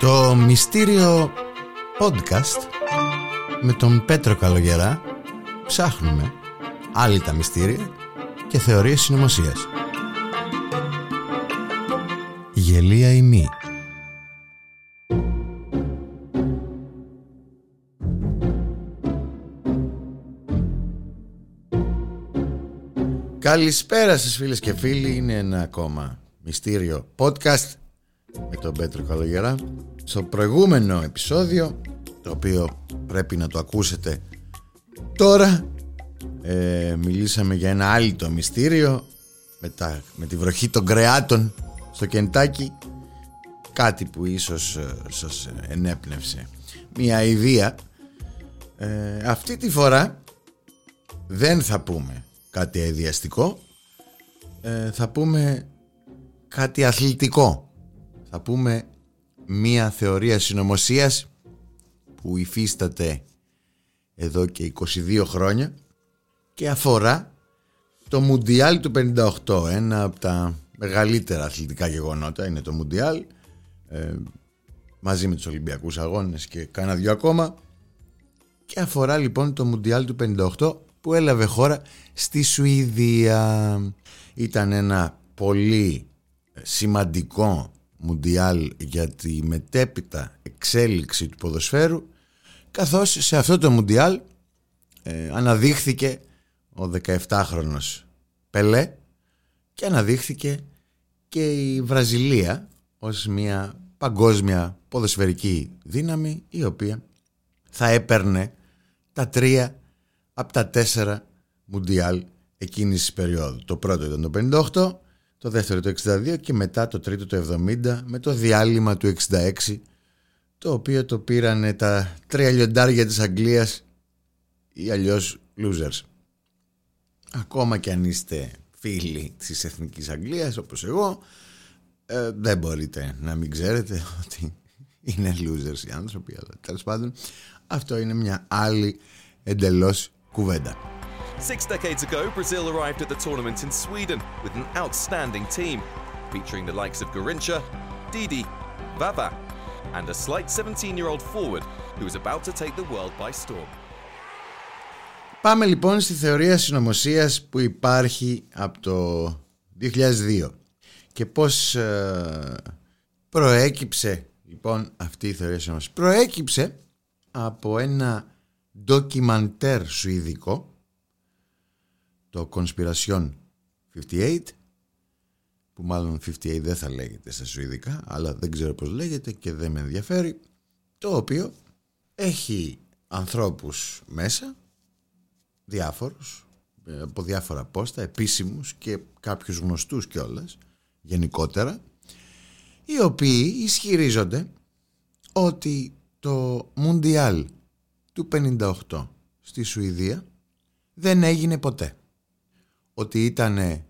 Το μυστήριο podcast με τον Πέτρο Καλογερά ψάχνουμε άλλη τα μυστήρια και θεωρίες συνωμοσίας. Γελία ή μη. Καλησπέρα σας φίλες και φίλοι Είναι ένα ακόμα μυστήριο podcast Με τον Πέτρο Καλογερά Στο προηγούμενο επεισόδιο Το οποίο πρέπει να το ακούσετε τώρα ε, Μιλήσαμε για ένα άλλο μυστήριο με, τα, με τη βροχή των κρεάτων στο Κεντάκι Κάτι που ίσως ε, σας ενέπνευσε. Μια ιδέα. Ε, Αυτή τη φορά δεν θα πούμε κάτι αειδιαστικό ε, θα πούμε κάτι αθλητικό θα πούμε μία θεωρία συνωμοσίας που υφίσταται εδώ και 22 χρόνια και αφορά το Μουντιάλ του 58 ένα από τα μεγαλύτερα αθλητικά γεγονότα είναι το Μουντιάλ ε, μαζί με τους Ολυμπιακούς Αγώνες και κάνα δυο ακόμα και αφορά λοιπόν το Μουντιάλ του 58 που έλαβε χώρα στη Σουηδία. Ήταν ένα πολύ σημαντικό μουντιάλ για τη μετέπειτα εξέλιξη του ποδοσφαίρου καθώς σε αυτό το μουντιάλ ε, αναδείχθηκε ο 17χρονος Πελέ και αναδείχθηκε και η Βραζιλία ως μια παγκόσμια ποδοσφαιρική δύναμη η οποία θα έπαιρνε τα τρία από τα τέσσερα Μουντιάλ εκείνης της περίοδου. Το πρώτο ήταν το 58, το δεύτερο το 62 και μετά το τρίτο το 70 με το διάλειμμα του 66 το οποίο το πήρανε τα τρία λιοντάρια της Αγγλίας ή αλλιώς losers. Ακόμα και αν είστε φίλοι της Εθνικής Αγγλίας όπως εγώ ε, δεν μπορείτε να μην ξέρετε ότι είναι losers οι άνθρωποι αλλά τέλος πάντων αυτό είναι μια άλλη εντελώς κουβέντα. Six decades ago, Brazil arrived at the tournament in Sweden with an outstanding team, featuring the likes of Garincha, Didi, Vava, and a slight 17-year-old forward who was about to take the world by storm. Πάμε λοιπόν στη θεωρία συνωμοσία που υπάρχει από το 2002 και πώς ε, προέκυψε λοιπόν αυτή η θεωρία συνωμοσία. Προέκυψε από ένα ντοκιμαντέρ σουηδικό το Conspiration 58 που μάλλον 58 δεν θα λέγεται στα σουηδικά αλλά δεν ξέρω πως λέγεται και δεν με ενδιαφέρει το οποίο έχει ανθρώπους μέσα διάφορους ε, από διάφορα πόστα επίσημους και κάποιους γνωστούς κιόλας γενικότερα οι οποίοι ισχυρίζονται ότι το Μουντιάλ του 58 στη Σουηδία δεν έγινε ποτέ. Ότι ήταν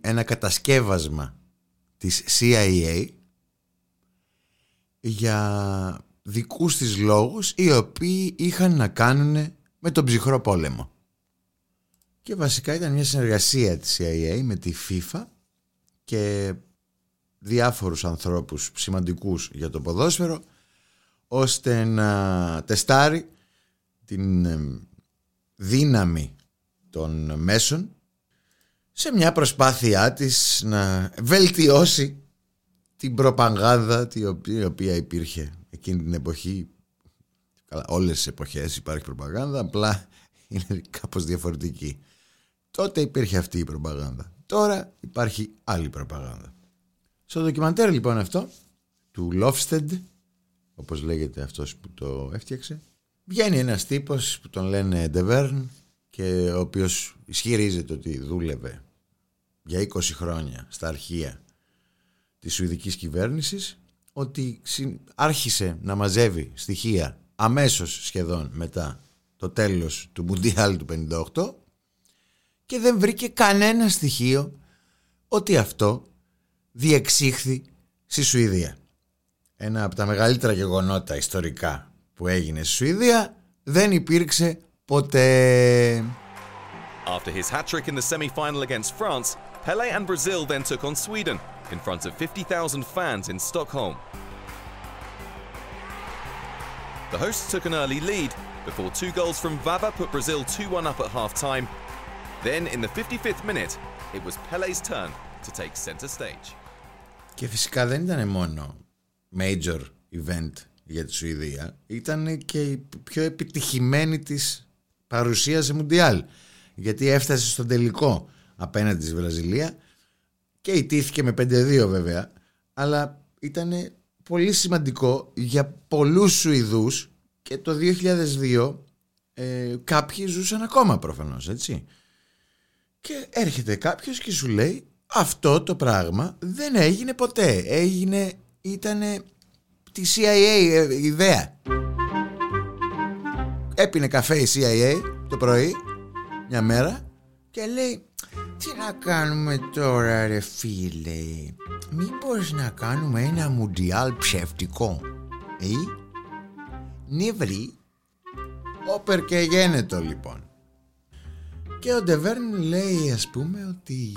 ένα κατασκεύασμα της CIA για δικούς της λόγους οι οποίοι είχαν να κάνουν με τον ψυχρό πόλεμο. Και βασικά ήταν μια συνεργασία της CIA με τη FIFA και διάφορους ανθρώπους σημαντικούς για το ποδόσφαιρο ώστε να τεστάρει την δύναμη των μέσων σε μια προσπάθειά της να βελτιώσει την προπαγάνδα η οποία υπήρχε εκείνη την εποχή. Καλά, όλες τις εποχές υπάρχει προπαγάνδα απλά είναι κάπως διαφορετική. Τότε υπήρχε αυτή η προπαγάνδα. Τώρα υπάρχει άλλη προπαγάνδα. Στο ντοκιμαντέρ λοιπόν αυτό του Λόφστεντ όπως λέγεται αυτός που το έφτιαξε Βγαίνει ένας τύπος που τον λένε Ντεβέρν και ο οποίος ισχυρίζεται ότι δούλευε για 20 χρόνια στα αρχεία της Σουηδικής κυβέρνησης ότι άρχισε να μαζεύει στοιχεία αμέσως σχεδόν μετά το τέλος του Μουντιάλ του 58 και δεν βρήκε κανένα στοιχείο ότι αυτό διεξήχθη στη Σουηδία. Ένα από τα μεγαλύτερα γεγονότα ιστορικά που έγινε στη Σουηδία δεν υπήρξε ποτέ. After his hat-trick in the semi-final against France, Pele and Brazil then took on Sweden in front of 50,000 fans in Stockholm. The hosts took an early lead before two goals from Vava put Brazil 2 1 up at half time. Then, in the 55th minute, it was Pele's turn to take centre stage. Και φυσικά δεν ήταν μόνο major event για τη Σουηδία, ήταν και η πιο επιτυχημένη της παρουσία σε Μουντιάλ. Γιατί έφτασε στον τελικό απέναντι στη Βραζιλία και ιτήθηκε με 5-2 βέβαια, αλλά ήταν πολύ σημαντικό για πολλούς Σουηδούς και το 2002 ε, κάποιοι ζούσαν ακόμα προφανώς έτσι. Και έρχεται κάποιος και σου λέει αυτό το πράγμα δεν έγινε ποτέ. Έγινε, ήταν τη CIA ε, ιδέα έπινε καφέ η CIA το πρωί μια μέρα και λέει τι να κάνουμε τώρα ρε φίλε; Μήπως να κάνουμε ένα μουντιάλ ψεύτικο Ε; Νιβρί Όπερ και γένετο λοιπόν. Και ο Ντεβέρν λέει ας πούμε ότι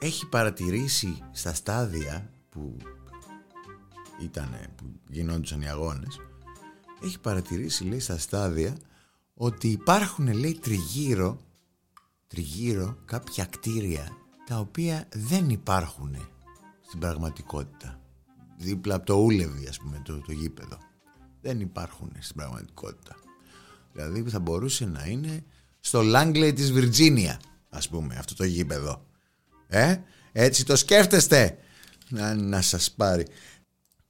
Έχει παρατηρήσει στα στάδια που ήταν που γινόντουσαν οι αγώνες έχει παρατηρήσει λέει στα στάδια ότι υπάρχουν λέει τριγύρω τριγύρω κάποια κτίρια τα οποία δεν υπάρχουν στην πραγματικότητα. Δίπλα από το Ούλεβι ας πούμε το, το γήπεδο. Δεν υπάρχουν στην πραγματικότητα. Δηλαδή θα μπορούσε να είναι στο Λάγκλεϊ της Βιρτζίνια ας πούμε αυτό το γήπεδο. Ε, έτσι το σκέφτεστε; Να, να σας πάρει.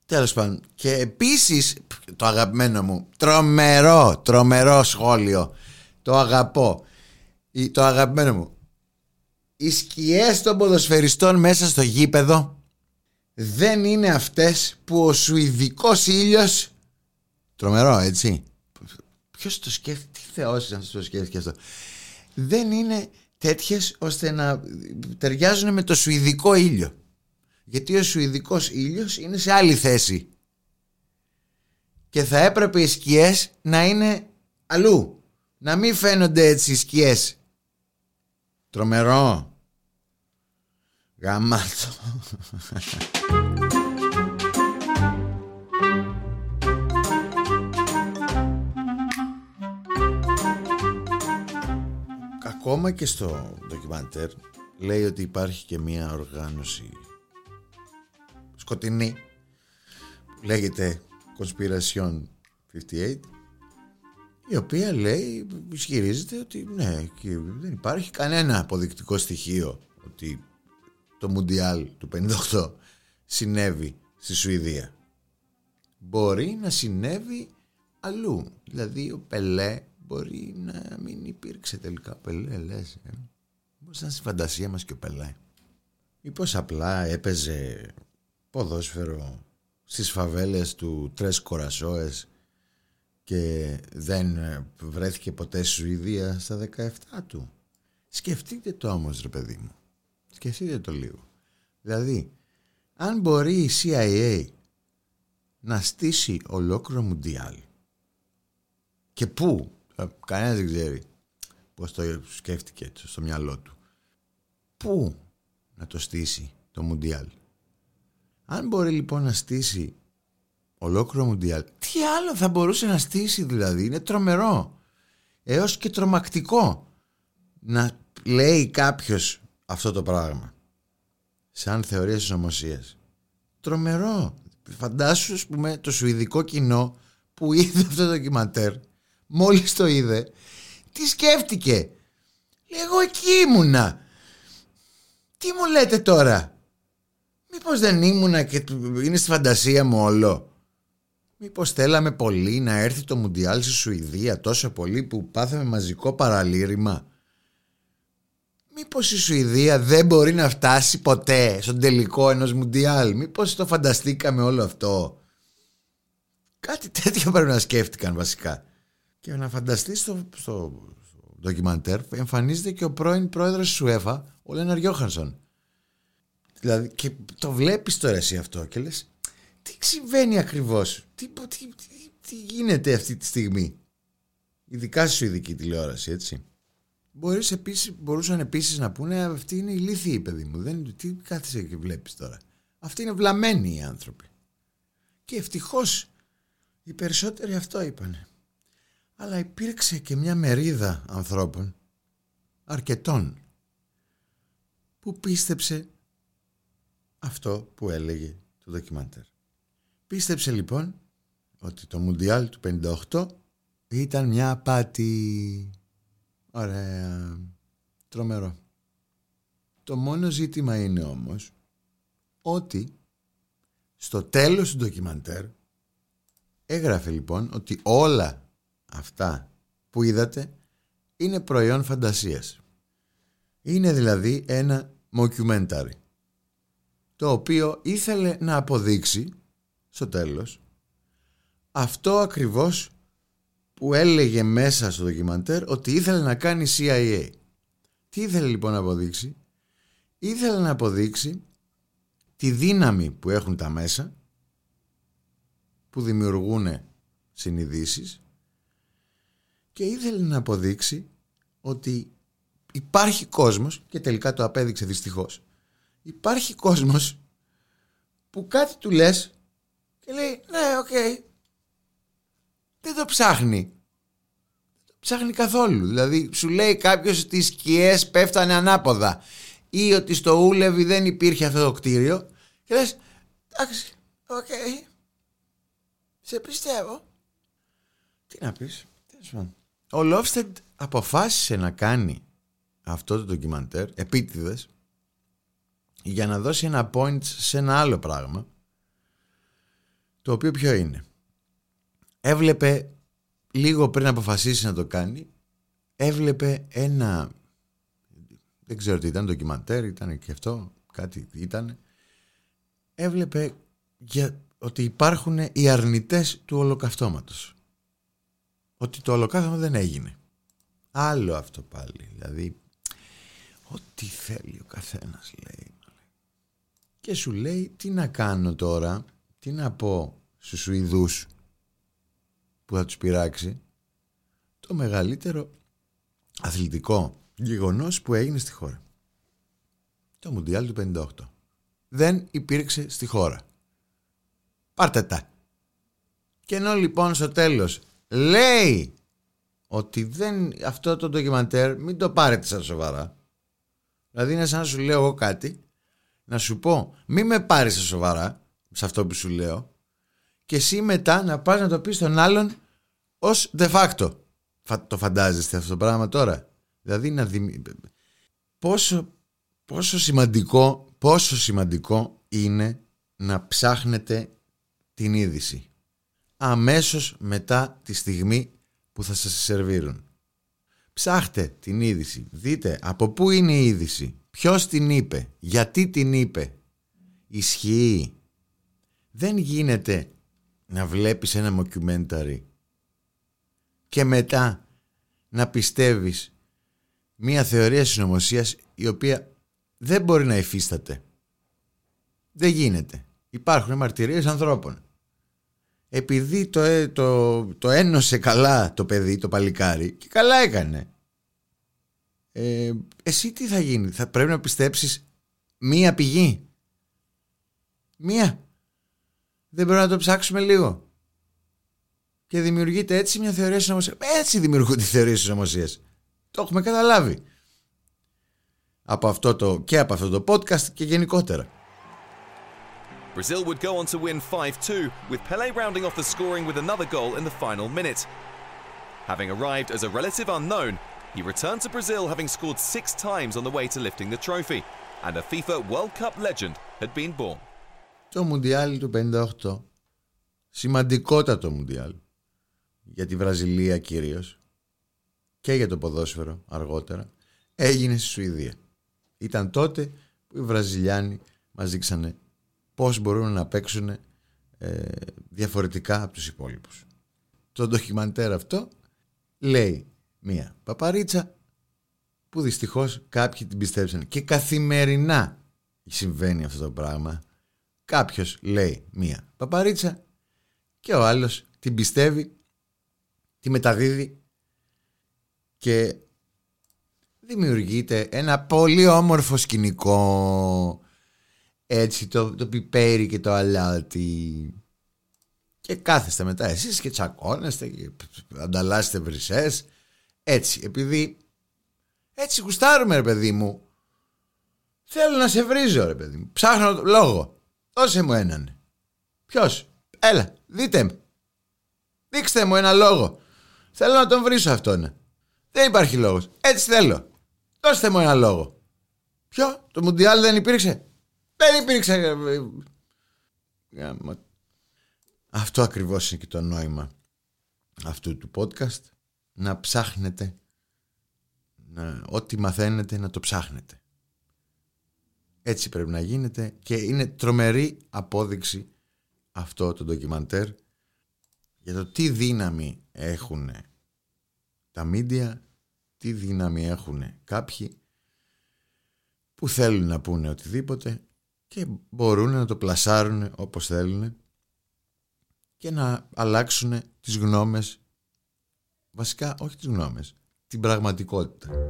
Τέλος πάντων και επίσης το αγαπημένο μου τρομερό, τρομερό σχόλιο το αγαπώ το αγαπημένο μου. Οι σκιές των ποδοσφαιριστών μέσα στο γήπεδο δεν είναι αυτές που ο Σουηδικός ήλιος τρομερό έτσι. Ποιος το σκέφτεται τι θεός να το σκέφτηκε αυτό; Δεν είναι τέτοιες ώστε να ταιριάζουν με το Σουηδικό ήλιο. Γιατί ο Σουηδικός ήλιος είναι σε άλλη θέση. Και θα έπρεπε οι σκιές να είναι αλλού. Να μην φαίνονται έτσι οι σκιές Τρομερό. Γαμάτο. Ακόμα και στο ντοκιμαντέρ λέει ότι υπάρχει και μια οργάνωση σκοτεινή που λέγεται Conspiration 58 η οποία λέει, ισχυρίζεται ότι ναι, και δεν υπάρχει κανένα αποδεικτικό στοιχείο ότι το Μουντιάλ του 58 συνέβη στη Σουηδία. Μπορεί να συνέβη αλλού. Δηλαδή ο Πελέ μπορεί να μην υπήρξε τελικά. Πελέ λες, ε. Πώς ήταν στη φαντασία μας και ο Πελέ. Ή πως απλά έπαιζε ποδόσφαιρο στις φαβέλες του Τρες Κορασόες και δεν ε, βρέθηκε ποτέ στη Σουηδία στα 17 του. Σκεφτείτε το όμως ρε παιδί μου. Σκεφτείτε το λίγο. Δηλαδή, αν μπορεί η CIA να στήσει ολόκληρο Μουντιάλ και πού, ε, κανένας δεν ξέρει πώς το σκέφτηκε έτσι στο μυαλό του. Πού να το στήσει το Μουντιάλ. Αν μπορεί λοιπόν να στήσει Ολόκληρο Μουντιάλ. Τι άλλο θα μπορούσε να στήσει δηλαδή; Είναι τρομερό. Έως και τρομακτικό να λέει κάποιος αυτό το πράγμα. Σαν θεωρία συνωμοσία. Τρομερό. Φαντάσου ας πούμε το σουηδικό κοινό που είδε αυτό το ντοκιματέρ μόλις το είδε τι σκέφτηκε; Λέει εγώ εκεί ήμουνα. Τι μου λέτε τώρα; Μήπως δεν ήμουνα και είναι στη φαντασία μου όλο. Μήπως θέλαμε πολύ να έρθει το Μουντιάλ στη Σουηδία τόσο πολύ που πάθαμε μαζικό παραλήρημα; Μήπως η Σουηδία δεν μπορεί να φτάσει ποτέ στον τελικό ενός Μουντιάλ; Μήπως το φανταστήκαμε όλο αυτό; Κάτι τέτοιο πρέπει να σκέφτηκαν βασικά. Και να φανταστείς στο, στο, ντοκιμαντέρ εμφανίζεται και ο πρώην πρόεδρος της ΣΟΕΦΑ, ο Λέναρ Γιώχανσον. Δηλαδή και το βλέπεις τώρα εσύ αυτό και λες τι συμβαίνει ακριβώς, τι, τι, τι, γίνεται αυτή τη στιγμή; Ειδικά στη Σουηδική τηλεόραση, έτσι. Μπορείς επίσης, μπορούσαν επίσης να πούνε αυτή είναι ηλίθιη παιδί μου. Δεν, τι κάθεσαι και βλέπεις τώρα. Αυτοί είναι βλαμμένοι οι άνθρωποι. Και ευτυχώς Οι περισσότεροι αυτό είπανε. Αλλά υπήρξε και μια μερίδα ανθρώπων, αρκετών, που πίστεψε αυτό που έλεγε το ντοκιμαντέρ. Πίστεψε λοιπόν ότι το Μουντιάλ του 58 ήταν μια απάτη. Ωραία. Τρομερό. Το μόνο ζήτημα είναι όμως ότι στο τέλος του ντοκιμαντέρ έγραφε λοιπόν ότι όλα αυτά που είδατε είναι προϊόν φαντασίας. Είναι δηλαδή ένα mockumentary το οποίο ήθελε να αποδείξει στο τέλος αυτό ακριβώς που έλεγε μέσα στο ντοκιμαντέρ ότι ήθελε να κάνει CIA. Τι ήθελε λοιπόν να αποδείξει; Ήθελε να αποδείξει τη δύναμη που έχουν τα μέσα που δημιουργούν συνειδήσεις και ήθελε να αποδείξει ότι υπάρχει κόσμος και τελικά το απέδειξε δυστυχώς υπάρχει κόσμος που κάτι του λες και λέει ναι οκ δεν το ψάχνει. Δεν το ψάχνει καθόλου. Δηλαδή σου λέει κάποιος ότι οι σκιές πέφτανε ανάποδα ή ότι στο Ullevi δεν υπήρχε αυτό το κτίριο. Και λες εντάξει οκ σε πιστεύω. Τι να πεις. Ο Λόφστεντ αποφάσισε να κάνει αυτό το ντοκιμαντέρ επίτηδες για να δώσει ένα point σε ένα άλλο πράγμα το οποίο ποιο είναι. Έβλεπε λίγο πριν αποφασίσει να το κάνει έβλεπε ένα δεν ξέρω τι ήταν ντοκιμαντέρ ήταν και αυτό κάτι ήταν έβλεπε για ότι υπάρχουν οι αρνητές του ολοκαυτώματος. Ότι το ολοκαύτωμα δεν έγινε. Άλλο αυτό πάλι δηλαδή ό,τι θέλει ο καθένας λέει. Και σου λέει τι να κάνω τώρα, τι να πω στους Σουηδούς που θα τους πειράξει; Το μεγαλύτερο αθλητικό γεγονός που έγινε στη χώρα. Το Μουντιάλ του 58. Δεν υπήρξε στη χώρα. Πάρτε τα. Και ενώ λοιπόν στο τέλος λέει ότι δεν, αυτό το ντοκιμαντέρ μην το πάρετε σαν σοβαρά. Δηλαδή είναι σαν να σου λέω εγώ κάτι να σου πω μη με πάρεις σε σοβαρά σε αυτό που σου λέω και εσύ μετά να πας να το πεις στον άλλον ως de facto. Το φαντάζεστε αυτό το πράγμα τώρα; Δηλαδή να δημι... πόσο, πόσο σημαντικό πόσο σημαντικό είναι να ψάχνετε την είδηση αμέσως μετά τη στιγμή που θα σας σερβίρουν. Ψάχτε την είδηση, δείτε από πού είναι η είδηση, Ποιος την είπε, γιατί την είπε. Ισχύει. Δεν γίνεται να βλέπεις ένα μοκιουμένταρι και μετά να πιστεύεις μία θεωρία συνωμοσίας η οποία δεν μπορεί να υφίσταται. Δεν γίνεται. Υπάρχουν μαρτυρίες ανθρώπων. Επειδή το, ε, το, το ένωσε καλά το παιδί, το παλικάρι και καλά έκανε ε, εσύ τι θα γίνει, θα πρέπει να πιστέψεις μία πηγή. Μία. Δεν πρέπει να το ψάξουμε λίγο. Και δημιουργείται έτσι μια θεωρία συνωμοσία. Έτσι δημιουργούνται οι θεωρίες συνωμοσίας. Το έχουμε καταλάβει. Από αυτό το, και από αυτό το podcast και γενικότερα. Brazil would go on to win 5-2, with Pele rounding off the scoring with another goal in the final minute. Having arrived as a relative unknown, He returned to Brazil having scored six times on the way to lifting the trophy, and a FIFA World Cup legend had been born. Το Μουντιάλ του 58, σημαντικότατο Μουντιάλ, για τη Βραζιλία κυρίως. Και για το ποδόσφαιρο αργότερα, έγινε στη Σουηδία. Ήταν τότε που οι Βραζιλιάνοι μας δείξανε πώς μπορούν να παίξουν ε, διαφορετικά από τους υπόλοιπους. Το ντοκιμαντέρ αυτό λέει μία παπαρίτσα που δυστυχώς κάποιοι την πιστέψαν και καθημερινά συμβαίνει αυτό το πράγμα κάποιος λέει μία παπαρίτσα και ο άλλος την πιστεύει τη μεταδίδει και δημιουργείται ένα πολύ όμορφο σκηνικό έτσι το, το πιπέρι και το αλάτι Και κάθεστε μετά εσείς και τσακώνεστε και ανταλλάσσετε βρυσές. Έτσι, επειδή έτσι γουστάρουμε ρε παιδί μου. Θέλω να σε βρίζω ρε παιδί μου. Ψάχνω λόγο. Δώσε μου έναν. Ποιος; Έλα, δείτε με. Δείξτε μου ένα λόγο. Θέλω να τον βρίσω αυτόν. Δεν υπάρχει λόγος. Έτσι θέλω. Δώστε μου ένα λόγο. Ποιο, το Μουντιάλ δεν υπήρξε; Δεν υπήρξε. Αυτό ακριβώς είναι και το νόημα αυτού του podcast. Να ψάχνετε, να, ό,τι μαθαίνετε να το ψάχνετε. Έτσι πρέπει να γίνεται και είναι τρομερή απόδειξη αυτό το ντοκιμαντέρ για το τι δύναμη έχουν τα μίντια, τι δύναμη έχουν κάποιοι που θέλουν να πούνε οτιδήποτε και μπορούν να το πλασάρουν όπως θέλουν και να αλλάξουν τις γνώμες βασικά όχι τις γνώμες την πραγματικότητα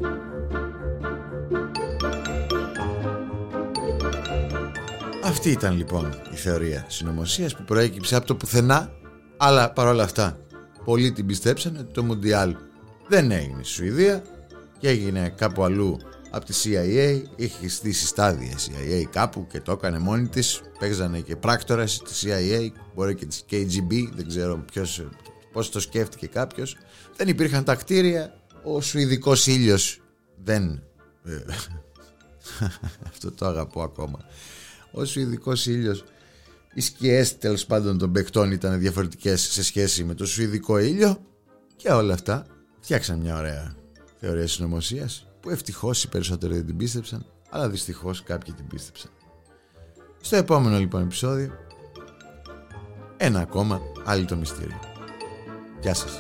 Αυτή ήταν λοιπόν η θεωρία συνωμοσίας που προέκυψε από το πουθενά αλλά παρόλα αυτά πολλοί την πιστέψανε ότι το Μουντιάλ δεν έγινε στη Σουηδία και έγινε κάπου αλλού από τη CIA είχε στήσει στάδια CIA κάπου και το έκανε μόνη της παίξανε και πράκτορες τη CIA μπορεί και της KGB δεν ξέρω ποιος, πώς το σκέφτηκε κάποιος. Δεν υπήρχαν τα κτίρια ο Σουηδικός ήλιος δεν ε, αυτό το αγαπώ ακόμα ο Σουηδικός ήλιος οι σκιές τέλος πάντων των παικτών ήταν διαφορετικές σε σχέση με το Σουηδικό ήλιο και όλα αυτά φτιάξαν μια ωραία θεωρία συνωμοσίας που ευτυχώς οι περισσότεροι δεν την πίστεψαν, αλλά δυστυχώς κάποιοι την πίστεψαν. Στο επόμενο λοιπόν επεισόδιο, ένα ακόμα άλλο το μυστήριο. Γεια σας.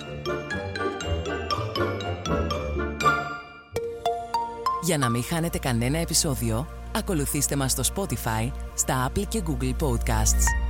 Για να μην χάνετε κανένα επεισόδιο, ακολουθήστε μας στο Spotify, στα Apple και Google Podcasts.